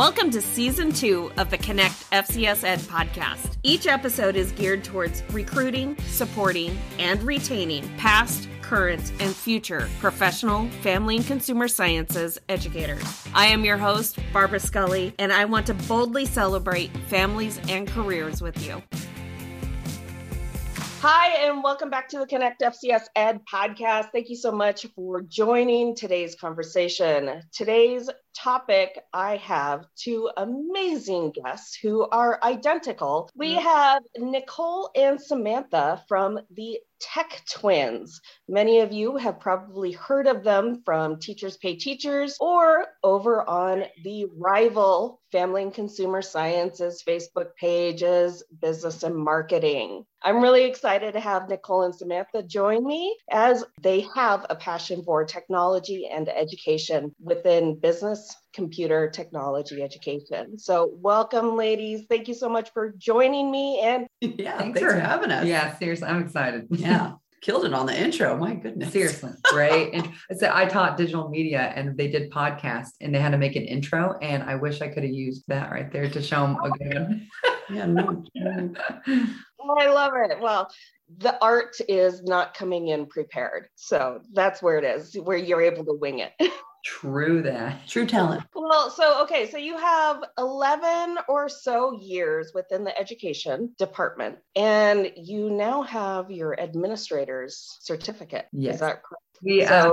Welcome to season two of the Connect FCS Ed podcast. Each episode is geared towards recruiting, supporting, and retaining past, current, and future professional, family, and consumer sciences educators. I am your host, Barbara Scully, and I want to boldly celebrate families and careers with you. Hi, and welcome back to the Connect FCS Ed podcast. Thank you so much for joining today's conversation. Today's topic, I have two amazing guests who are identical. We mm-hmm. have Nicole and Samantha from the Tech Twins. Many of you have probably heard of them from Teachers Pay Teachers or over on the rival Family and Consumer Sciences Facebook pages, Business and Marketing. I'm really excited to have Nicole and Samantha join me as they have a passion for technology and education within business, computer technology education. So, welcome, ladies. Thank you so much for joining me. And yeah, thanks, thanks for having us. Yeah, seriously, I'm excited. Yeah. Killed it on the intro. My goodness. Seriously. Right. and I said I taught digital media and they did podcast and they had to make an intro. And I wish I could have used that right there to show them a good yeah, no. Oh, I love it. Well, the art is not coming in prepared. So that's where it is, where you're able to wing it. True that. True talent. Well, so okay, so you have 11 or so years within the education department and you now have your administrator's certificate. Yes. Is that correct? We, so, uh,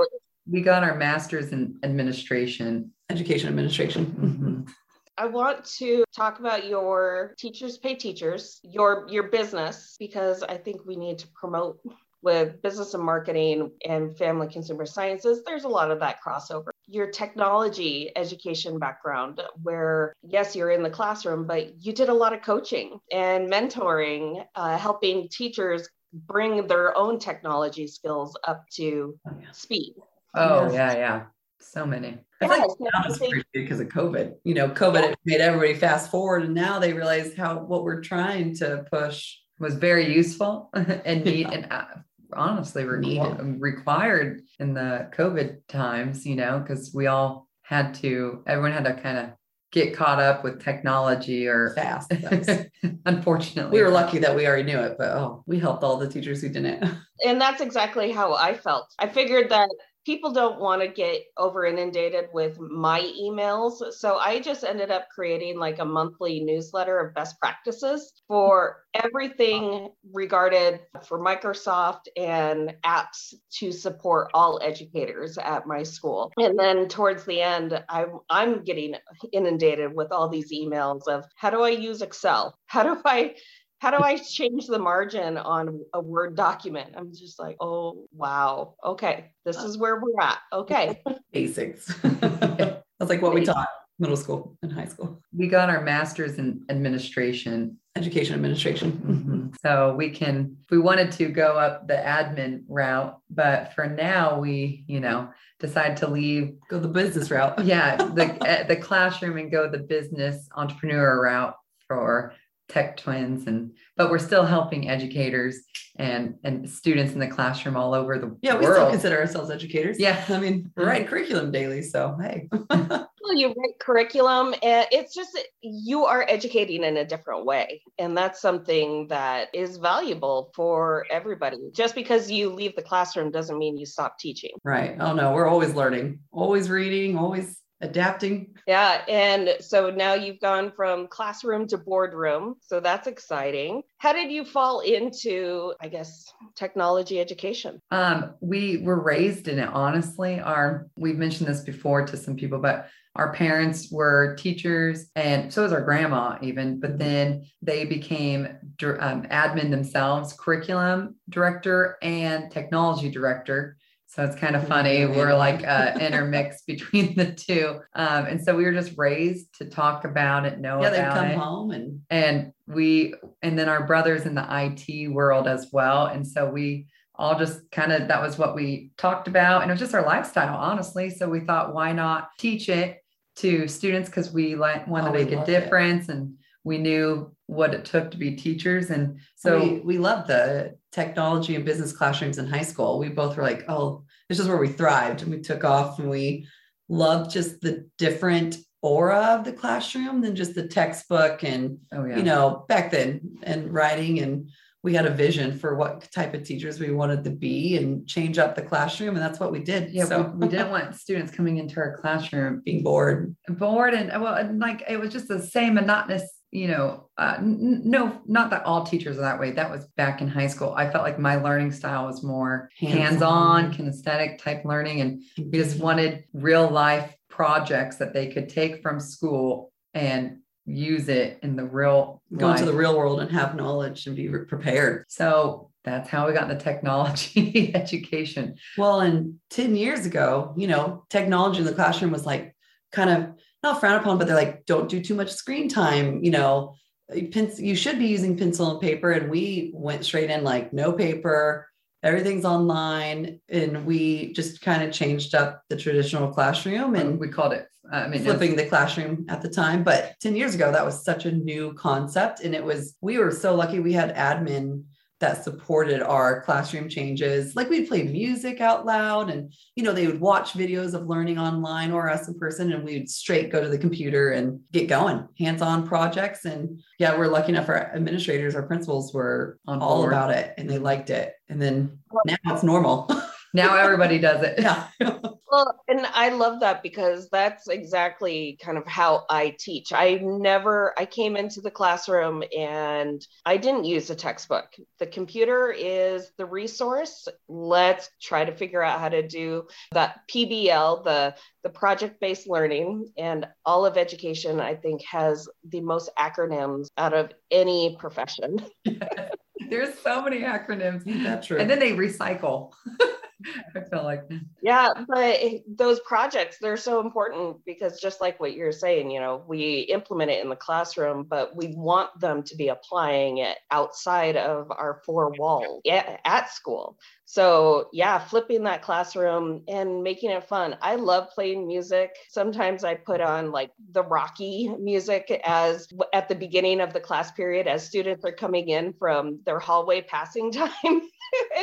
we got our master's in administration, education administration. Mm-hmm. I want to talk about your teachers pay teachers, your your business because I think we need to promote with business and marketing and family consumer sciences, there's a lot of that crossover. Your technology education background, where yes, you're in the classroom, but you did a lot of coaching and mentoring, uh, helping teachers bring their own technology skills up to oh, yeah. speed. Oh, yes. yeah, yeah. So many. I yes, like because of COVID. You know, COVID yeah. made everybody fast forward, and now they realize how what we're trying to push was very useful and neat and uh, honestly requ- required in the COVID times, you know, because we all had to, everyone had to kind of get caught up with technology or fast. Unfortunately, we were lucky that we already knew it, but oh, we helped all the teachers who didn't. And that's exactly how I felt. I figured that people don't want to get over inundated with my emails. So I just ended up creating like a monthly newsletter of best practices for everything regarded for Microsoft and apps to support all educators at my school. And then towards the end, I, I'm getting inundated with all these emails of how do I use Excel? How do I how do I change the margin on a Word document? I'm just like, oh, wow. Okay. This is where we're at. Okay. Basics. That's like what we taught middle school and high school. We got our master's in administration, education administration. Mm-hmm. So we can, if we wanted to go up the admin route, but for now we, you know, decide to leave, go the business route. yeah, the the classroom and go the business entrepreneur route for tech twins and but we're still helping educators and and students in the classroom all over the yeah we still consider ourselves educators. Yeah. I mean we're writing curriculum daily so hey. Well you write curriculum and it's just you are educating in a different way and that's something that is valuable for everybody. Just because you leave the classroom doesn't mean you stop teaching. Right. Oh no we're always learning always reading always adapting. Yeah. And so now you've gone from classroom to boardroom. So that's exciting. How did you fall into, I guess, technology education? Um, we were raised in it, honestly. Our we've mentioned this before to some people, but our parents were teachers and so was our grandma even but then they became um, admin themselves curriculum director and technology director so it's kind of funny. We're like uh, intermixed between the two. Um, and so we were just raised to talk about it, know yeah, about come home and and we and then our brothers in the IT world as well. And so we all just kind of that was what we talked about. And it was just our lifestyle, honestly. So we thought, why not teach it to students? Because we like wanted to make a difference it. and we knew what it took to be teachers. And so we, we love the technology and business classrooms in high school. We both were like, oh, this is where we thrived and we took off and we loved just the different aura of the classroom than just the textbook and Oh yeah. you know back then and writing and we had a vision for what type of teachers we wanted to be and change up the classroom and that's what we did yeah, so we, we didn't want students coming into our classroom being bored bored and well, and like it was just the same monotonous. You know, uh, n- no, not that all teachers are that way. That was back in high school. I felt like my learning style was more hands-on, Hands-on. kinesthetic type learning, and we just wanted real life projects that they could take from school and use it in the real go into the real world and have knowledge and be prepared So that's how we got into technology education. well and 10 years ago you know technology in the classroom was like kind of not frowned upon but they're like don't do too much screen time you know uh, you should be using pencil and paper and we went straight in like no paper everything's online and we just kind of changed up the traditional classroom and And we called it. Uh, I mean, flipping the classroom at the time. But 10 years ago, that was such a new concept. And it was, we were so lucky we had admin that supported our classroom changes. Like we'd play music out loud and, you know, they would watch videos of learning online or us in person and we'd straight go to the computer and get going, hands-on projects. And yeah, we're lucky enough our administrators, our principals were On all board. about it and they mm-hmm. liked it. And then now it's normal. now everybody does it. yeah. Well, and I love that because that's exactly kind of how I teach. I never, I came into the classroom and I didn't use a textbook. The computer is the resource. Let's try to figure out how to do that PBL, the the project-based learning, and all of education. I think has the most acronyms out of any profession. There's so many acronyms. That's true. And then they recycle. I feel like Yeah, but those projects, they're so important because just like what you're saying, you know, we implement it in the classroom, but we want them to be applying it outside of our four walls at, at school. So, yeah, flipping that classroom and making it fun. I love playing music. Sometimes I put on like the Rocky music as at the beginning of the class period as students are coming in from their hallway passing time. and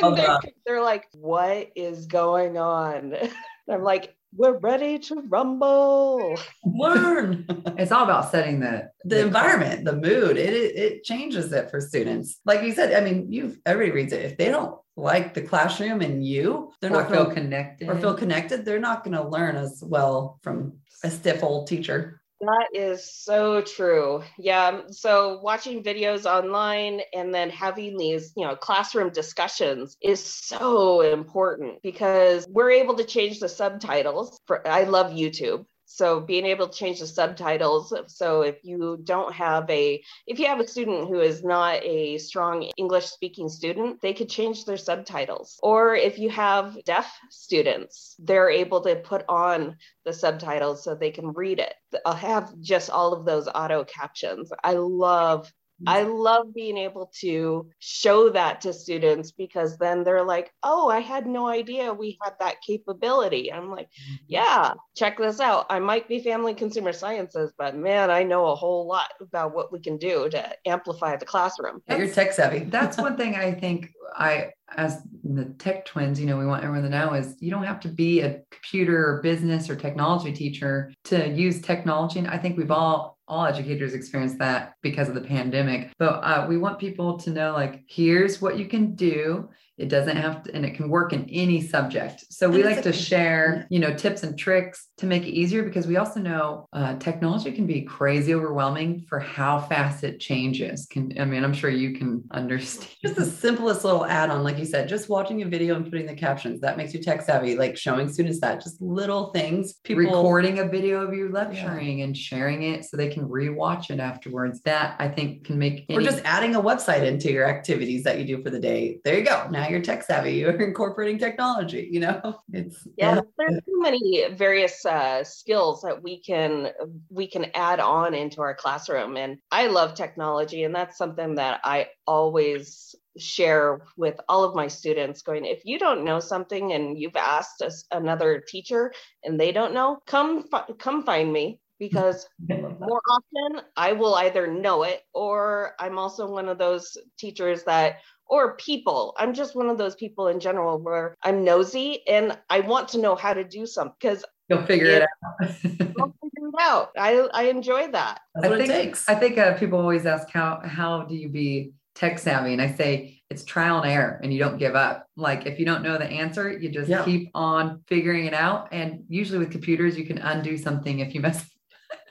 Oh, they're, they're like, what is going on? I'm like, we're ready to rumble. Learn. it's all about setting the the environment, the mood, it, it it changes it for students. Like you said, I mean, you've everybody reads it. If they don't like the classroom and you, they're or not feel going to connected. or feel connected. They're not going to learn as well from a stiff old teacher. That is so true. Yeah. Um, so watching videos online and then having these, you know, classroom discussions is so important because we're able to change the subtitles. For I love YouTube. So being able to change the subtitles. So if you don't have a, if you have a student who is not a strong English speaking student, they could change their subtitles. Or if you have deaf students, they're able to put on the subtitles so they can read it. I'll have just all of those auto captions. I love Mm-hmm. I love being able to show that to students because then they're like, oh, I had no idea we had that capability. I'm like, mm-hmm. yeah, check this out. I might be family consumer sciences, but man, I know a whole lot about what we can do to amplify the classroom. Yeah, you're tech savvy. That's one thing I think I, as the tech twins, you know, we want everyone to know is you don't have to be a computer or business or technology teacher to use technology. And I think we've all, all educators experience that because of the pandemic. But uh, we want people to know, like, here's what you can do. It doesn't have to, and it can work in any subject. So we like to share, you know, tips and tricks to make it easier because we also know uh, technology can be crazy overwhelming for how fast it changes. Can I mean, I'm sure you can understand. Just the simplest little add-on, like you said, just watching a video and putting the captions. That makes you tech savvy. Like showing students that just little things. People recording a video of you lecturing and sharing it so they can rewatch it afterwards. That I think can make or any- just adding a website into your activities that you do for the day. There you go. Now you're tech savvy. You're incorporating technology. You know, it's yeah, there's so many various uh, skills that we can we can add on into our classroom and i love technology and that's something that i always share with all of my students going if you don't know something and you've asked us another teacher and they don't know come come find me because more often I will either know it or I'm also one of those teachers that or people. I'm just one of those people in general where I'm nosy and I want to know how to do something because you'll figure it out. I'll figure it out. out. I, I enjoy that. That's I what think, it takes. I think uh, people always ask how how do you be tech savvy, and I say it's trial and error, and you don't give up. Like if you don't know the answer, you just Yeah. keep on figuring it out. And usually with computers, you can undo something if you mess.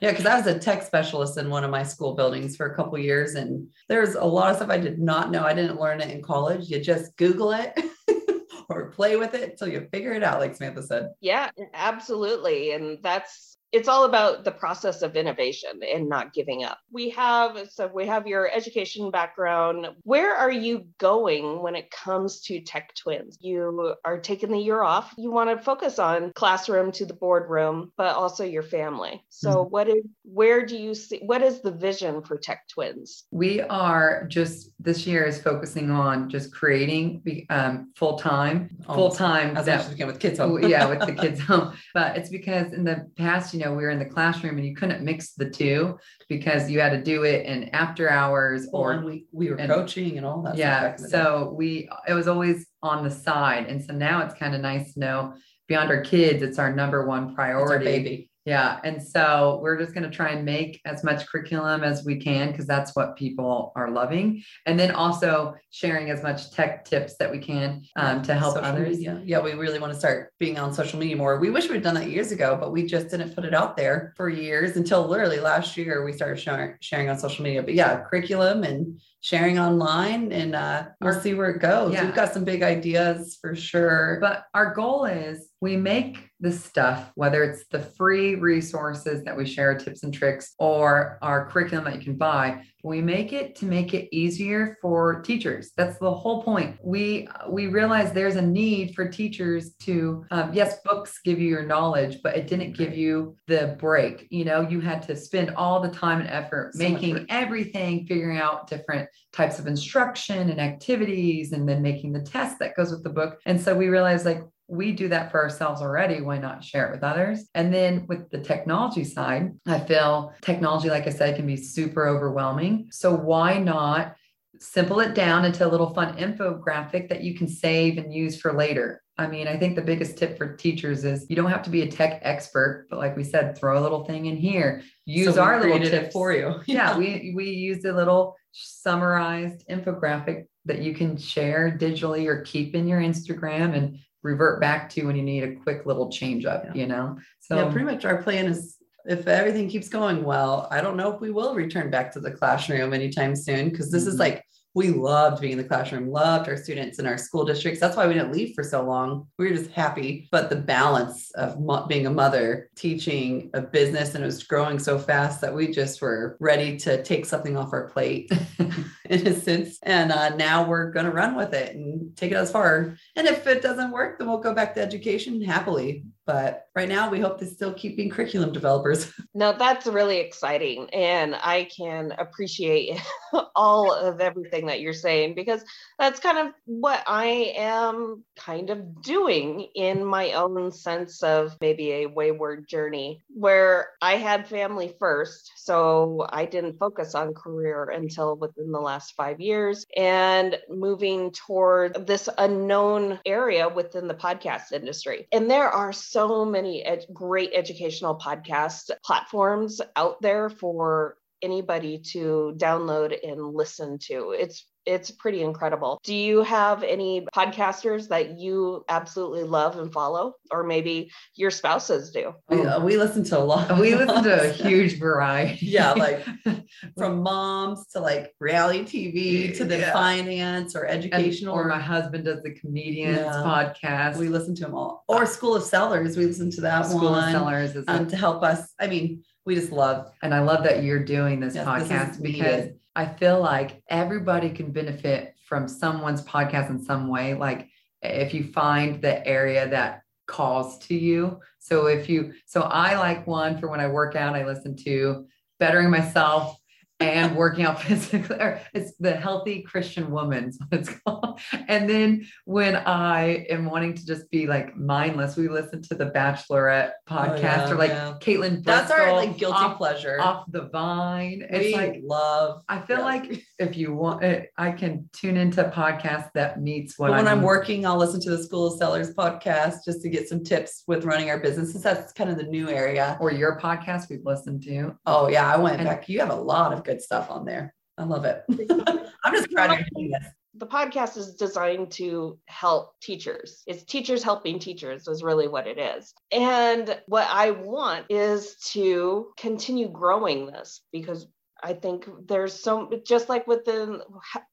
Yeah, because I was a tech specialist in one of my school buildings for a couple years, and there's a lot of stuff I did not know. I didn't learn it in college. You just Google it or play with it until you figure it out, like Samantha said. Yeah, absolutely. And that's it's all about the process of innovation and not giving up. We have so we have your education background. Where are you going when it comes to Tech Twins? You are taking the year off. You want to focus on classroom to the boardroom, but also your family. So what is where do you see what is the vision for Tech Twins? We are just this year is focusing on just creating um, full time, full time. As much as we can with kids home. Yeah, with the kids home. But it's because in the past, you know, we were in the classroom and you couldn't mix the two because you had to do it in after hours Or or we, we were and- coaching and all that. yeah. back in day. So we it was always on the side. And so now it's kind of nice to know beyond our kids, it's our number one priority. Yeah. And so we're just going to try and make as much curriculum as we can because that's what people are loving. And then also sharing as much tech tips that we can um, to help Social others. media. Yeah, we really want to start being on social media more. We wish we'd done that years ago, but we just didn't put it out there for years until literally last year we started sharing, sharing on social media. But yeah, curriculum and sharing online, and uh, we'll see where it goes. Yeah. We've got some big ideas for sure. But our goal is we make the stuff, whether it's the free resources that we share, tips and tricks, or our curriculum that you can buy, we make it to make it easier for teachers. That's the whole point. We we realize there's a need for teachers to um, yes, books give you your knowledge, but it didn't give you the break. You know, you had to spend all the time and effort So making everything, figuring out different types of instruction and activities, and then making the test that goes with the book. And so we realized like we do that for ourselves already. Why not share it with others? And then with the technology side, I feel technology, like I said, can be super overwhelming. So why not simple it down into a little fun infographic that you can save and use for later? I mean, I think the biggest tip for teachers is you don't have to be a tech expert, but like we said, throw a little thing in here. Use So our little it for you. yeah, we we used a little summarized infographic that you can share digitally or keep in your Instagram and revert back to when you need a quick little change up, Yeah. you know. So yeah, pretty much our plan is if everything keeps going well, I don't know if we will return back to the classroom anytime soon because this is Mhm. like we loved being in the classroom, loved our students in our school districts. That's why we didn't leave for so long. We were just happy. But the balance of mo- being a mother, teaching a business, and it was growing so fast that we just were ready to take something off our plate in a sense. And uh, now we're going to run with it and take it as far. And if it doesn't work, then we'll go back to education happily. But right now, we hope to still keep being curriculum developers. No, that's really exciting. And I can appreciate all of everything that you're saying because that's kind of what I am kind of doing in my own sense of maybe a wayward journey where I had family first. So I didn't focus on career until within the last five years and moving toward this unknown area within the podcast industry. And there are so many ed- great educational podcast platforms out there for anybody to download and listen to. It's it's pretty incredible. Do you have any podcasters that you absolutely love and follow or maybe your spouses do? We, uh, we listen to a lot. we listen to a huge variety. yeah, like from moms to like reality TV to the Yeah. finance or And- educational. or my husband does the comedians Yeah. podcast. we listen to them all. Or School of Sellers, we listen to that School of one Sellers is a- um, to help us. I mean, we just love. And I love that you're doing this Yes, this podcast because needed. I feel like everybody can benefit from someone's podcast in some way. Like if you find the area that calls to you. So if you, so I like one for when I work out, I listen to bettering myself and working out physically. Or it's the healthy Christian woman's what it's called. And then when I am wanting to just be like mindless, we listen to the Bachelorette podcast Oh, yeah, or like yeah. Kaitlyn. That's our like guilty off, pleasure. off the vine. It's we like love. I feel yes. like if you want, uh, I can tune into podcasts that meets what But when I'm I'm working, I'll listen to the School of Sellers podcast just to get some tips with running our businesses. That's kind of the new area. or your podcast we've listened to. Oh yeah, I went And- back. You have a lot of good stuff on there. I love it. I'm just proud of doing this. the podcast is designed to help teachers. It's teachers helping teachers is really what it is. And what I want is to continue growing this because I think there's so just like within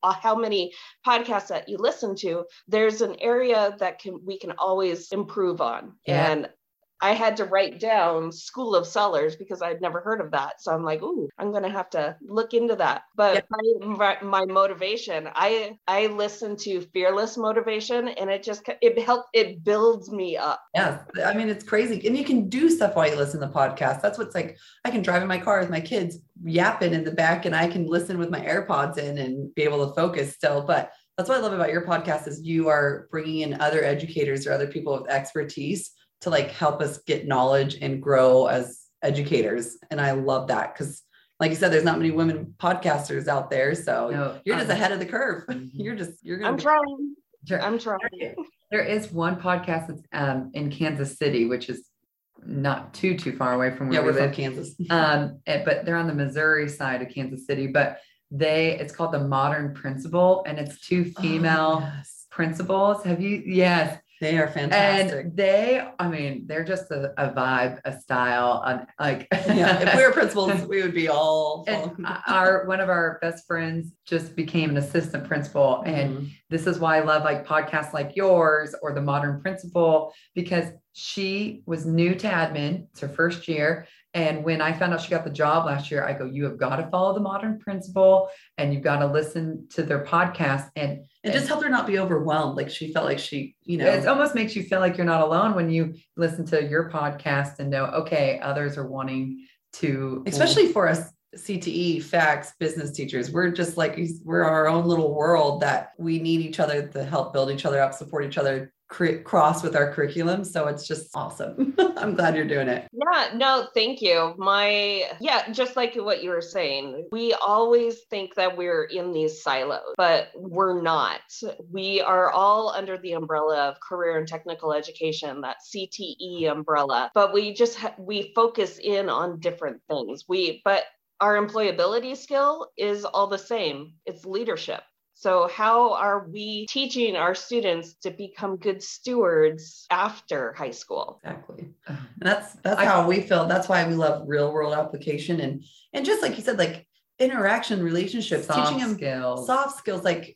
uh, how many podcasts that you listen to, there's an area that can we can always improve on. Yeah. And I had to write down School of Sellers because I'd never heard of that. So I'm like, ooh, I'm gonna have to look into that. But my, my motivation, I I listen to Fearless Motivation, and it just it helps it builds me up. Yeah, I mean it's crazy, and you can do stuff while you listen to podcasts. That's what's like. I can drive in my car with my kids yapping in the back, and I can listen with my AirPods in and be able to focus still. But that's what I love about your podcast is you are bringing in other educators or other people with expertise to like help us get knowledge and grow as educators, and I love that because. Like you said, there's not many women podcasters out there, so No, you're just um, ahead of the curve. Mhm. You're just you're gonna I'm be- trying. I'm trying. There is one podcast that's um, in Kansas City, which is not too too far away from where yeah, we we're from live. Kansas. Um, eh, but they're on the Missouri side of Kansas City. But they, it's called the Modern Principal, and it's two female Oh, yes. principals. Have you? Yes. They are fantastic. And they, I mean, they're just a, a vibe, a style, um, like yeah, if we were principals, we would be all. our one of our best friends just became an assistant principal and Mhm. this is why I love like podcasts like yours or the modern principal because she was new to admin. It's her first year. And when I found out she got the job last year, I go, you have got to follow the modern principal and you've got to listen to their podcast. And it just helped her not be overwhelmed. Like she felt like she, you know, it almost makes you feel like you're not alone when you listen to your podcast and know, okay, others are wanting to especially for us CTE FACS business teachers. We're just like we're our own little world that we need each other to help build each other up, support each other, cre- cross with our curriculum. So it's just awesome. I'm glad you're doing it. Yeah, no, thank you. My, yeah, just like what you were saying, we always think that we're in these silos, but we're not. We are all under the umbrella of career and technical education, that CTE umbrella, but we just, ha- we focus in on different things. We, but our employability skill is all the same it's leadership. So, how are we teaching our students to become good stewards after high school? Exactly. And that's that's I- how we feel. That's why we love real world application and and just like you said, like interaction, relationships, soft teaching them skills. soft skills. Like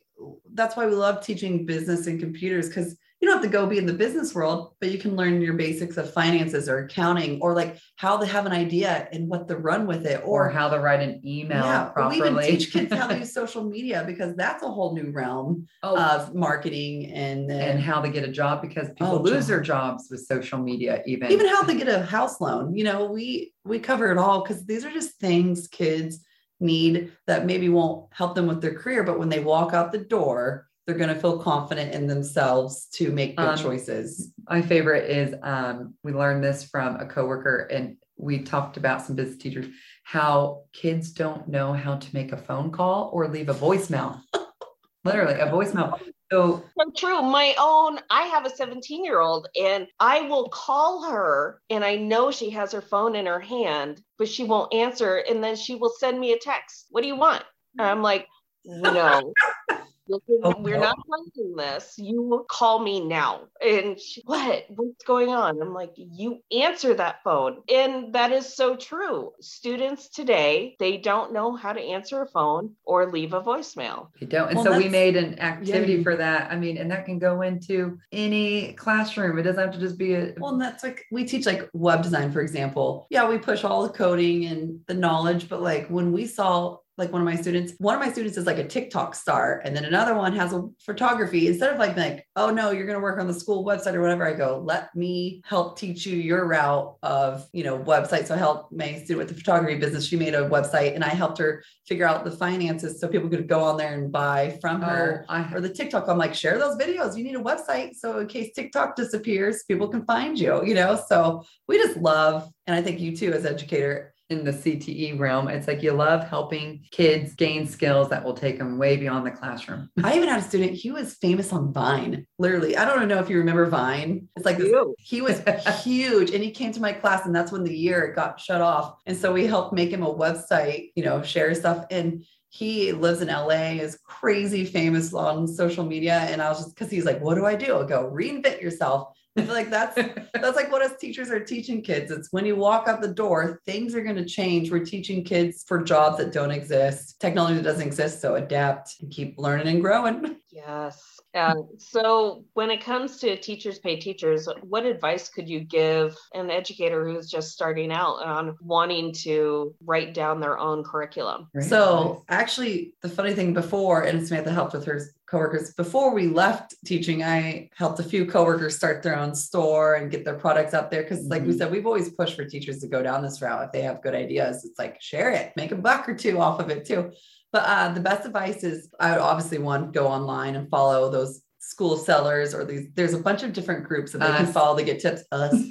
that's why we love teaching business and computers because you don't have to go be in the business world, but you can learn your basics of finances or accounting or like how to have an idea and what to run with it or or how to write an email yeah, or we even teach kids how to use social media because that's a whole new realm oh, of marketing and then and how to get a job because people Oh, lose job. their jobs with social media. Even even how to get a house loan you know we we cover it all because these are just things kids need that maybe won't help them with their career but when they walk out the door they're going to feel confident in themselves to make good Um, choices my favorite is um, we learned this from a coworker, and we talked about some business teachers how kids don't know how to make a phone call or leave a voicemail. Literally, a voicemail. So so true. My own, I have a 17 year old and I will call her and I know she has her phone in her hand, but she won't answer. And then she will send me a text. What do you want? And I'm like, no. This is- Oh, we're not playing this. You will call me now. And she, what? What's going on? I'm like, you answer that phone. And that is so true. Students today, they don't know how to answer a phone or leave a voicemail. you don't. And Well, so we made an activity you- for that. I mean, and that can go into any classroom. It doesn't have to just be a well and that's like we teach like web design for example yeah we push all the coding and the knowledge but like when we saw like one of my students, one of my students is like a TikTok star, and then another one has a photography. Instead of like, like, oh no, you're going to work on the school website or whatever, I go, let me help teach you your route of, you know, website. So I helped my student with the photography business. She made a website and I helped her figure out the finances so people could go on there and buy from her. Oh, I, Or the TikTok, I'm like, share those videos. You need a website. So in case TikTok disappears, people can find you, you know? So we just love, and I think you too, as educator, in the CTE realm, it's like you love helping kids gain skills that will take them way beyond the classroom. I even had a student, he was famous on Vine. Literally, I don't know if you remember Vine. It's like this, he was huge and he came to my class, and that's when the year it got shut off. And so we helped make him a website, you know, share stuff. And he lives in LA, is crazy famous on social media. And I was just because he's like, What do I do? I go, reinvent yourself. Like that's that's like what us teachers are teaching kids. It's when you walk out the door, things are going to change. We're teaching kids for jobs that don't exist, technology that doesn't exist. So adapt and keep learning and growing. Yes. And so when it comes to teachers pay teachers, what advice could you give an educator who's just starting out on wanting to write down their own curriculum? Great So actually, the funny thing before, and Samantha helped with her coworkers before we left teaching. I helped a few coworkers start their own store and get their products out there because, like we Mhm. said, we've always pushed for teachers to go down this route if they have good ideas. It's like share it, make a buck or two off of it too. But uh, the best advice is I would obviously one go online and follow those school sellers or these. There's a bunch of different groups that they can follow to get tips. Us.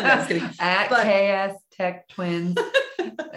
No. At But- KS Tech Twins.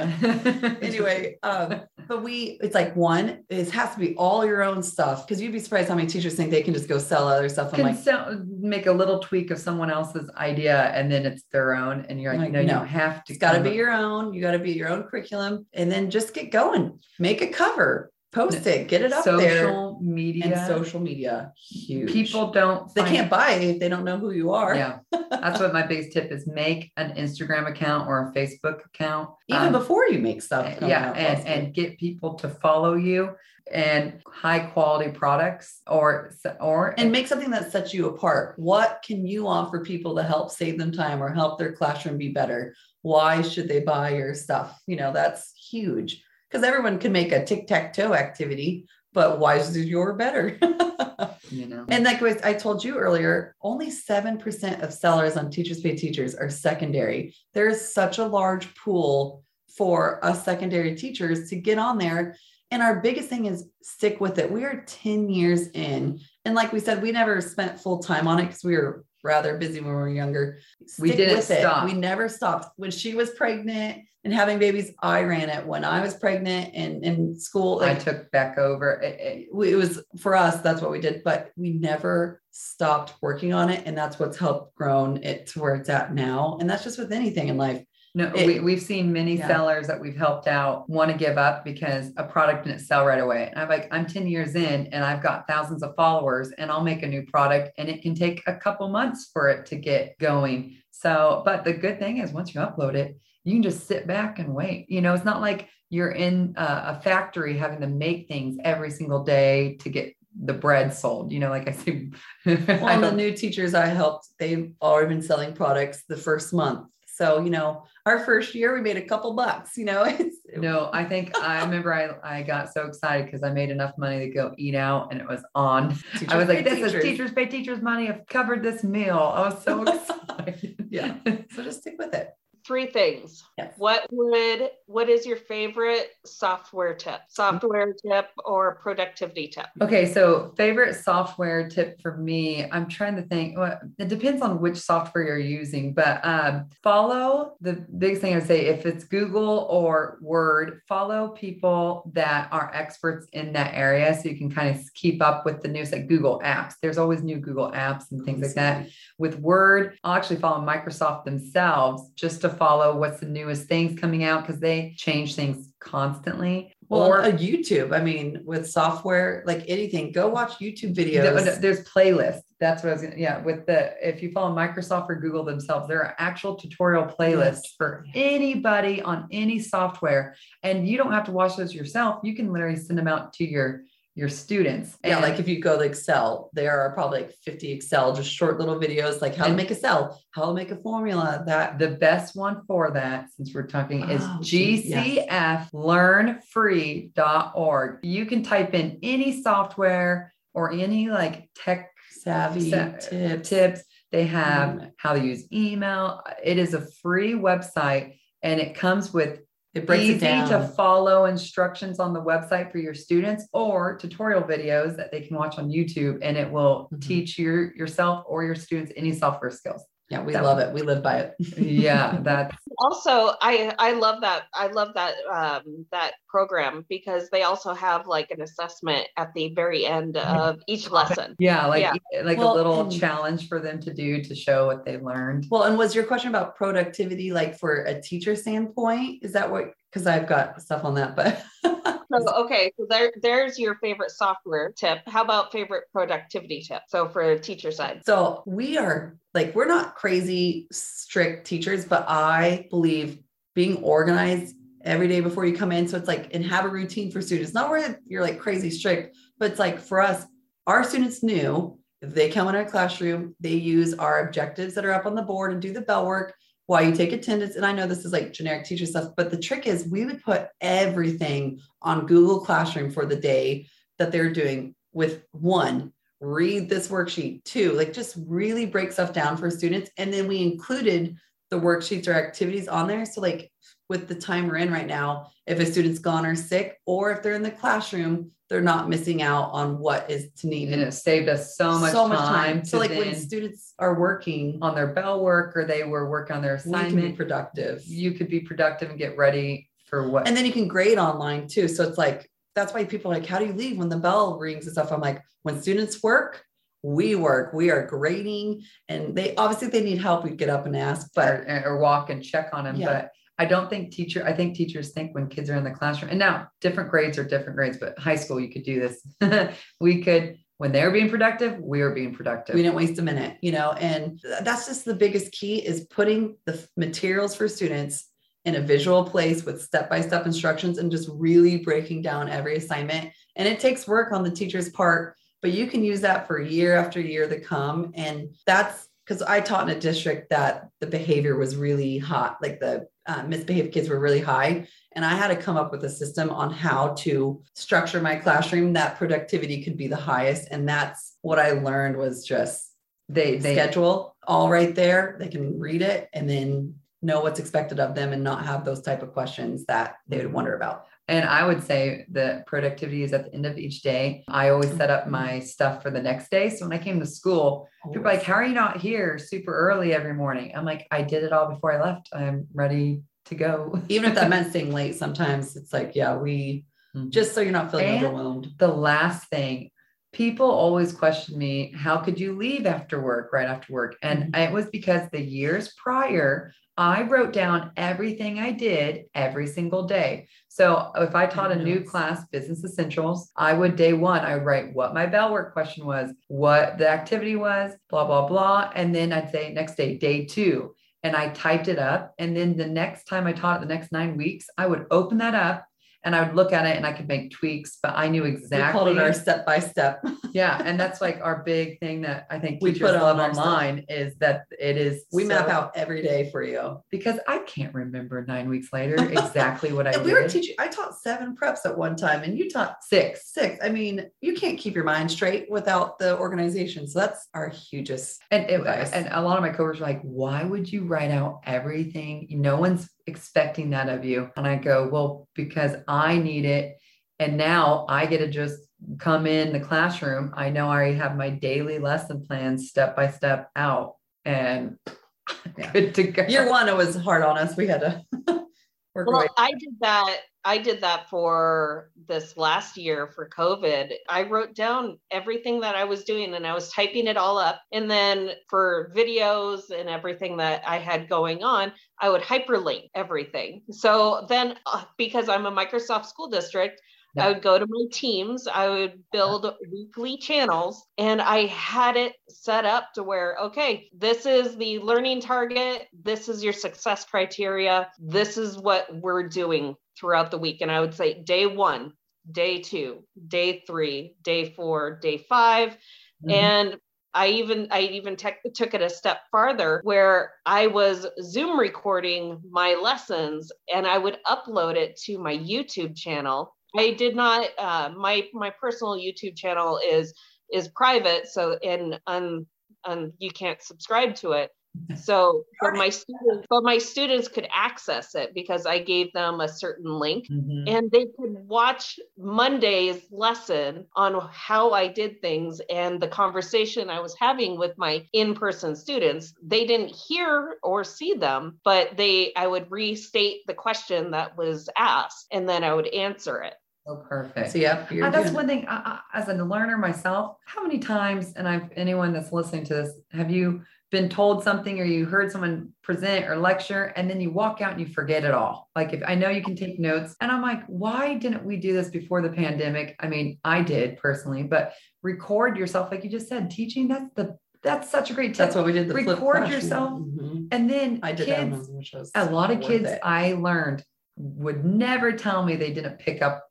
anyway, um, but we it's like one, it has to be all your own stuff because you'd be surprised how many teachers think they can just go sell other stuff. I'm can like, so- make a little tweak of someone else's idea and then it's their own and you're like, Like, no, no. you have to it's got to be your own. You got to be your own curriculum, and then just get going. Make a cover, post it, get it up social there, social media and social media. Huge. people don't they can't buy if they don't know who you are. yeah that's what my biggest tip is make an instagram account or a facebook account Even Um, before you make stuff. come yeah and and get people to follow you and high quality products or or and make something that sets you apart. What can you offer people to help save them time or help their classroom be better? Why should they buy your stuff? You know, that's huge because everyone can make a tic tac toe activity, but why is your better? you know and like I told you earlier, only 7% of sellers on Teachers Pay Teachers are secondary. There is such a large pool for us secondary teachers to get on there. And our biggest thing is stick with it. We are 10 years in. And like we said, we never spent full time on it because we were rather busy when we were younger. We Stick didn't with it. stop. We never stopped. When she was pregnant and having babies, I ran it. When I was pregnant and in school, i took back over It- it- it was for us that's what we did but we never stopped working on it and that's what's helped grown it to where it's at now and that's just with anything in life No, It- we, we've seen many Yeah. sellers that we've helped out want to give up because a product didn't sell right away. And I'm like, I'm 10 years in and I've got thousands of followers and I'll make a new product and it can take a couple months for it to get going. So, but the good thing is once you upload it, you can just sit back and wait. You know, it's not like you're in a, a factory having to make things every single day to get the bread sold. You know, like I well and the new teachers i helped they've already been selling products the first month so you know our first year we made a couple bucks you know it's No, I think I remember I, I got so excited because I made enough money to go eat out and it was on. I was like, this is teachers pay teachers money. I've covered this meal. I was so excited. Yeah. so just stick with it Three things. Yes. What would what is your favorite software tip? Software tip or productivity tip? Okay, so favorite software tip for me, I'm trying to think. Well, it depends on which software you're using, but um, follow the biggest thing I would say if it's Google or Word, follow people that are experts in that area so you can kind of keep up with the news like Google Apps. There's always new Google Apps and things like that. With Word, I'll actually follow Microsoft themselves just to follow what's the newest things coming out because they change things constantly. well or a youtube i mean with software like anything go watch youtube videos There's playlists. That's what I was gonna, yeah. With the if you follow Microsoft or Google themselves, there are actual tutorial playlists Yes. for anybody on any software. And you don't have to watch those yourself. You can literally send them out to your your students. Yeah, And- like if you go to Excel, there are probably like 50 Excel, just short little videos like how to make a cell, how to make a formula. That the best one for that, since we're talking, is Oh, gcflearnfree.org. You can type in any software or any like tech savvy sa- tips. tips. They have Mhm. how to use email. It is a free website and it comes with It breaks easy it down. to follow instructions on the website for your students or tutorial videos that they can watch on YouTube and it will Mhm. teach your yourself or your students any software skills. Yeah, we that love it. We live by it. Yeah, that's also i i love that i love that um that program because they also have like an assessment at the very end of each lesson yeah, like Yeah. like Well, a little and- challenge for them to do to show what they learned. Well, and was your question about productivity like for a teacher standpoint? Is that what? Because I've got stuff on that, but so okay so there there's your favorite software tip. How about favorite productivity tip? So for teacher side. So we are like, we're not crazy strict teachers, but I believe being organized every day before you come in. So it's like, and have a routine for students, not where you're like crazy strict, but it's like for us, our students knew if they come in our classroom, they use our objectives that are up on the board and do the bell work while you take attendance. And I know this is like generic teacher stuff, but the trick is we would put everything on Google Classroom for the day that they're doing with one, read this worksheet, two, like just really break stuff down for students. And then we included the worksheets or activities on there. So, like with the time we're in right now, if a student's gone or sick, or if they're in the classroom, they're not missing out on what is to need. And it saved us so much time. So, like when students are working, on their bell work or they were working on their we can be assignment, productive. you could be productive and get ready for what And then you can grade online too. So it's like, that's why people are like, how do you leave when the bell rings and stuff? I'm like, when students work, we work, we are grading and they obviously if they need help, we get up and ask, but or, or walk and check on them. Yeah. But I don't think teacher, I think teachers think when kids are in the classroom, and now different grades are different grades, but high school, you could do this. we could, when they're being productive, we are being productive. we didn't waste a minute, you know, and that's just the biggest key is putting the materials for students in a visual place with step-by-step instructions and just really breaking down every assignment. And it takes work on the teacher's part, but you can use that for year after year to come. And that's because I taught in a district that the behavior was really hot, like the uh, misbehaved kids were really high. And I had to come up with a system on how to structure my classroom that productivity could be the highest. And that's what I learned was just they, they, schedule all right there. They can read it and then know what's expected of them and not have those type of questions that they would wonder about. And I would say that productivity is at the end of each day. I always set up mm-hmm. my stuff for the next day. So when I came to school, people are like, How are you not here super early every morning? I'm like, I did it all before I left. I'm ready to go. even if that meant staying late, sometimes it's like, yeah, we mm-hmm. just so you're not feeling And- overwhelmed. the last thing people always question me how could you leave after work right after work? And mm-hmm. it was because the years prior i wrote down everything i did every single day. So if i taught a new class business essentials i would day one i would write what my bell work question was what the activity was blah blah blah. And then i'd say next day day two. And i typed it up. And then the next time i taught it the next nine weeks i would open that up and I would look at it and I could make tweaks, but I knew We called exactly. it our step by step. yeah, and that's like our big thing that I think We put love on online is that it is. We map out every day for you. because I can't remember nine weeks later exactly what I And did. we were teaching, I taught seven preps at one time and you taught six. six. I mean, you can't keep your mind straight without the organization. So that's our hugest. And it, Advice. and a lot of my coworkers were like, "Why would you write out everything? No one's expecting that of you." And I go, "Well, because I need it, and now I get to just come in the classroom. I know I already have my daily lesson plans step by step out, and Yeah. good to go." Year one, it was hard on us. We had to work Well, away. I did that. I did that for this last year for COVID. I wrote down everything that I was doing and I was typing it all up. And then for videos and everything that I had going on, I would hyperlink everything. So then, uh, because I'm a Microsoft school district, Yeah. I would go to my teams, I would build weekly channels, and I had it set up to where, okay, this is the learning target, this is your success criteria, this is what we're doing throughout the week. And I would say, day one, day two, day three, day four, day 5 mm-hmm. and I even I even te- took it a step farther where I was Zoom recording my lessons and I would upload it to my YouTube channel. I did not uh, my my personal YouTube channel is is private so and um, um, you can't subscribe to it so but my students but my students could access it because i gave them a certain link mm-hmm. and they could watch monday's lesson on how i did things and the conversation i was having with my in-person students they didn't hear or see them but they i would restate the question that was asked and then i would answer it Oh, perfect. So, yeah, uh, that's one thing. Uh, as a learner myself, how many times, and I've anyone that's listening to this, have you been told something or you heard someone present or lecture and then you walk out and you forget it all. Like if I know you can take notes and I'm like, why didn't we do this before the pandemic? I mean, I did personally, but record yourself like you just said, teaching that's the that's such a great tip. That's what we did. The record yourself mm-hmm. and then I did kids, that a lot of kids it. I learned would never tell me they didn't pick up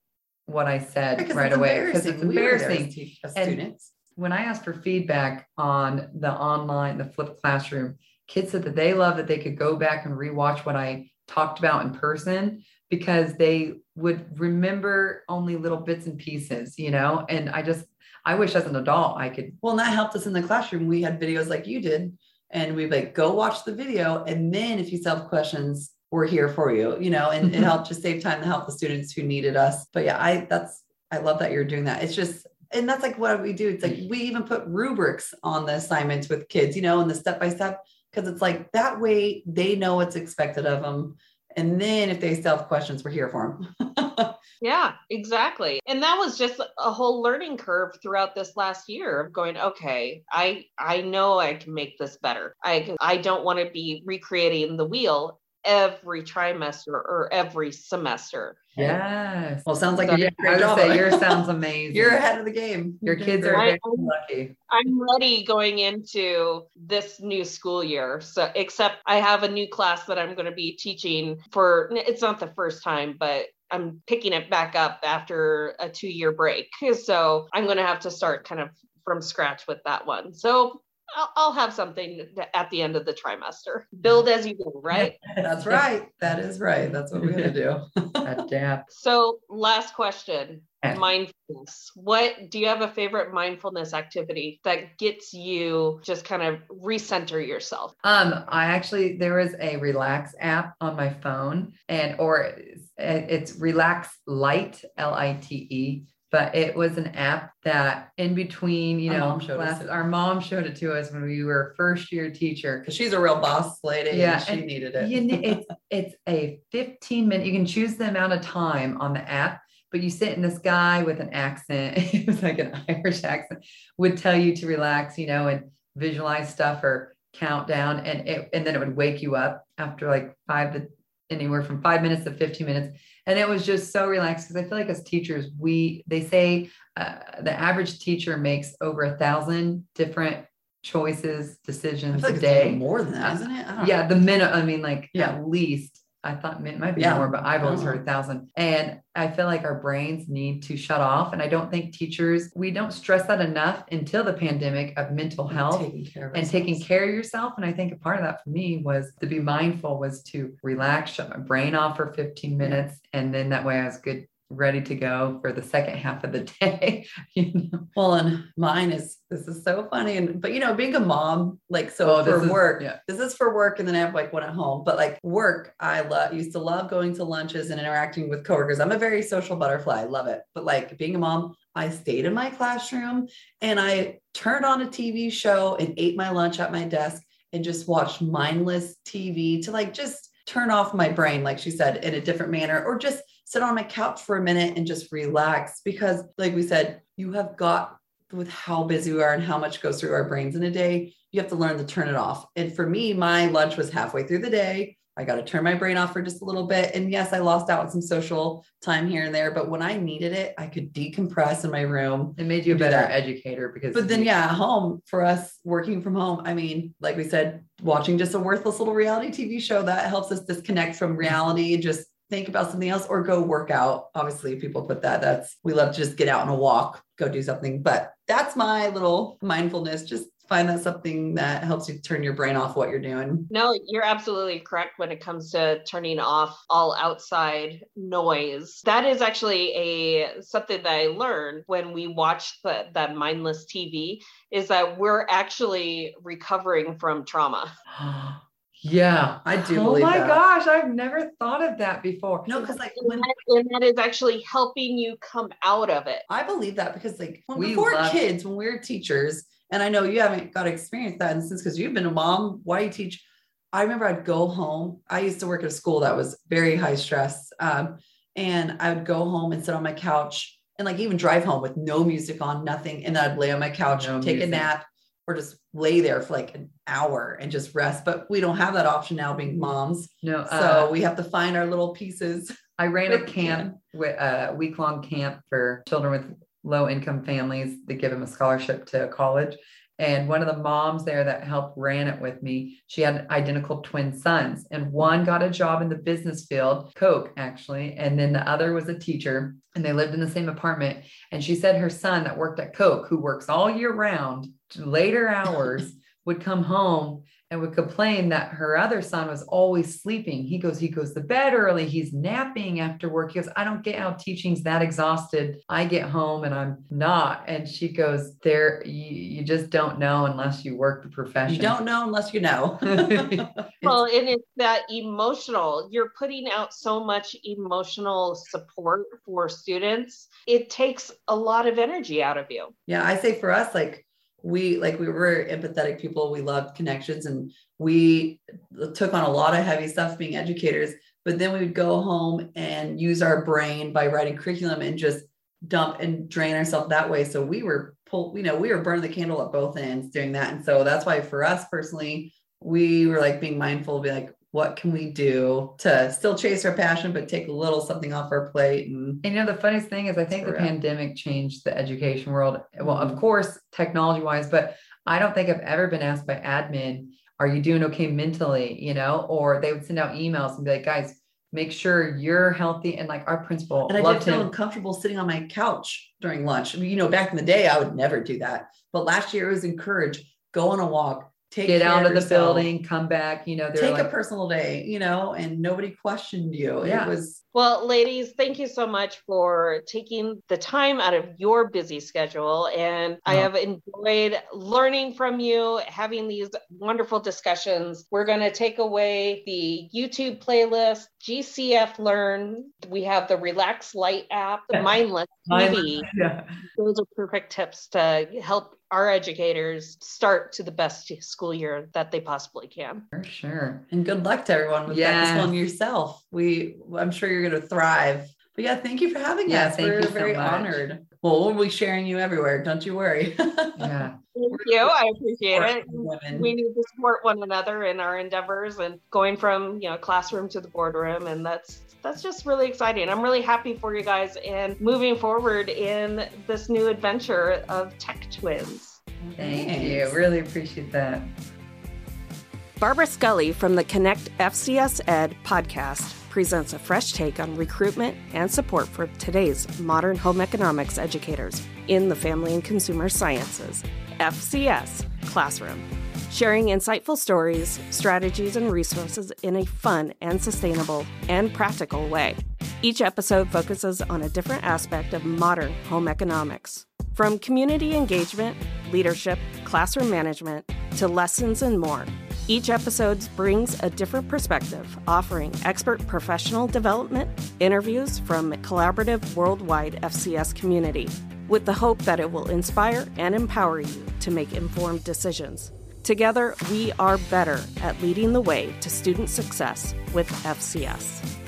what I said because right away because it's embarrassing. and, students when I asked for feedback on the online, the flipped classroom, kids said that they love that they could go back and rewatch what I talked about in person because they would remember only little bits and pieces, you know? And I just, I wish as an adult I could. Well, and that helped us in the classroom. We had videos like you did, and we'd like, go watch the video. And then if you still have questions, we're here for you, you know, and it mm-hmm. helped just save time to help the students who needed us. But yeah, I, that's, I love that you're doing that. It's just, and that's like what we do. It's like we even put rubrics on the assignments with kids, you know, and the step by step, because it's like that way they know what's expected of them. And then if they still have questions, we're here for them. yeah, exactly. And that was just a whole learning curve throughout this last year of going, okay, I I know I can make this better. I I don't want to be recreating the wheel every trimester or every semester. Yes. Well, sounds like so, you're doing a Say, yours sounds amazing. You're ahead of the game. Your kids are I, lucky. I'm ready going into this new school year. So, except I have a new class that I'm going to be teaching for. It's not the first time, but I'm picking it back up after a two year break. So I'm going to have to start kind of from scratch with that one. So I'll, I'll, have something at the end of the trimester. Build as you go, right? That's right. That is right. That's what we're going to do. Adapt. So, last question mindfulness. What do you have a favorite mindfulness activity that gets you just kind of recenter yourself? Um, I actually, there is a relax app on my phone, and or it's Relax Lite, L I T E but it was an app that in between, you our know, mom our mom showed it to us when we were first year teacher because she's a real boss lady. Yeah, she needed it. You, it's it's a 15 minute. You can choose the amount of time on the app, but you sit in this guy with an accent, it was like an Irish accent, would tell you to relax, you know, and visualize stuff or count down, and it and then it would wake you up after like five to anywhere from five minutes to 15 minutes. And it was just so relaxed because i feel like as teachers we they say uh, the average teacher makes over a thousand different choices decisions like a day. more than that isn't it? Yeah the minute i mean like yeah. at least I thought it might be yeah. more, but I've always heard a thousand. And I feel like our brains need to shut off. And I don't think teachers, we don't stress that enough until the pandemic of mental health taking and taking care of yourself. And I think a part of that for me was to be mindful, was to relax, shut my brain off for 15 minutes. And then that way I was good ready to go for the second half of the day. you know? Well, and mine is this is so funny. And but you know, being a mom, like so oh, for work, yeah. this is for work, and then I have like one at home. But like work, I love used to love going to lunches and interacting with coworkers. I'm a very social butterfly, love it. But like being a mom, I stayed in my classroom and I turned on a TV show and ate my lunch at my desk and just watched mindless TV to like just turn off my brain, like she said, in a different manner, or just sit on my couch for a minute and just relax. Because, like we said, you have got with how busy we are and how much goes through our brains in a day, you have to learn to turn it off. And for me, my lunch was halfway through the day. I got to turn my brain off for just a little bit. And yes, I lost out on some social time here and there, but when I needed it, I could decompress in my room. It made you a better educator because. But then, yeah, home for us working from home. I mean, like we said, watching just a worthless little reality TV show that helps us disconnect from reality, just think about something else or go work out. Obviously, people put that. That's we love to just get out on a walk, go do something. But that's my little mindfulness. Just find that something that helps you turn your brain off what you're doing. No, you're absolutely correct when it comes to turning off all outside noise. That is actually a something that I learned when we watched the, that mindless TV is that we're actually recovering from trauma. Yeah, I do. Oh my that. gosh, I've never thought of that before. No, because like when, and, that is actually helping you come out of it. I believe that because like when we before love- kids, when we were teachers, and I know you haven't got to experience that instance because you've been a mom. Why you teach? I remember I'd go home. I used to work at a school that was very high stress. Um, and I would go home and sit on my couch and like even drive home with no music on, nothing. And I'd lay on my couch, no take music. a nap, or just lay there for like an hour and just rest. But we don't have that option now being moms. No. Uh, so we have to find our little pieces. I ran a camp, with a week long camp for children with low income families that give them a scholarship to college. And one of the moms there that helped ran it with me, she had identical twin sons, and one got a job in the business field, Coke actually, and then the other was a teacher, and they lived in the same apartment. And she said her son that worked at Coke, who works all year round, later hours, would come home and would complain that her other son was always sleeping. He goes, he goes to bed early. He's napping after work. He goes, I don't get how teaching's that exhausted. I get home and I'm not. And she goes, there, you, you just don't know unless you work the profession. You don't know unless you know. well, and it's that emotional, you're putting out so much emotional support for students. It takes a lot of energy out of you. Yeah. I say for us, like, we like we were empathetic people. We loved connections and we took on a lot of heavy stuff being educators but then we would go home and use our brain by writing curriculum and just dump and drain ourselves that way. So we were pull you know we were burning the candle at both ends doing that. And so that's why for us personally we were like being mindful be like what can we do to still chase our passion but take a little something off our plate and, and you know the funniest thing is i think the pandemic changed the education world. Well of mm-hmm. course technology wise but i don't think i've ever been asked by admin are you doing okay mentally? You know or they would send out emails and be like guys make sure you're healthy and like our principal and i did feel him. uncomfortable sitting on my couch during lunch. I mean, you know back in the day i would never do that. But last year it was encouraged go on a walk Take get out of, the building, come back. You know, take like, a personal day. You know, and nobody questioned you. Yeah. It was well, ladies. Thank you so much for taking the time out of your busy schedule, and I oh. have enjoyed learning from you, having these wonderful discussions. We're going to take away the YouTube playlist, GCF Learn. We have the Relax Lite app, the Mindless TV. Yeah. Those are perfect tips to help our educators start to the best school year that they possibly can. For sure. And good luck to everyone with yes. back to school yourself. We I'm sure you're gonna thrive. But yeah, thank you for having yeah, us. We're very so honored. Well, we'll be sharing you everywhere. Don't you worry. yeah. Thank you. I appreciate it. Women. We need to support one another in our endeavors and going from, you know, classroom to the boardroom. And that's that's just really exciting. I'm really happy for you guys and moving forward in this new adventure of Tech Twins. Thank Thanks. you. Really appreciate that. Barbara Scully from the Connect FCS Ed podcast presents a fresh take on recruitment and support for today's modern home economics educators in the family and consumer sciences. FCS Classroom sharing insightful stories, strategies, and resources in a fun and sustainable and practical way. Each episode focuses on a different aspect of modern home economics. From community engagement, leadership, classroom management, to lessons and more. Each episode brings a different perspective, offering expert professional development, interviews from a collaborative worldwide FCS community, with the hope that it will inspire and empower you to make informed decisions. Together, we are better at leading the way to student success with FCS.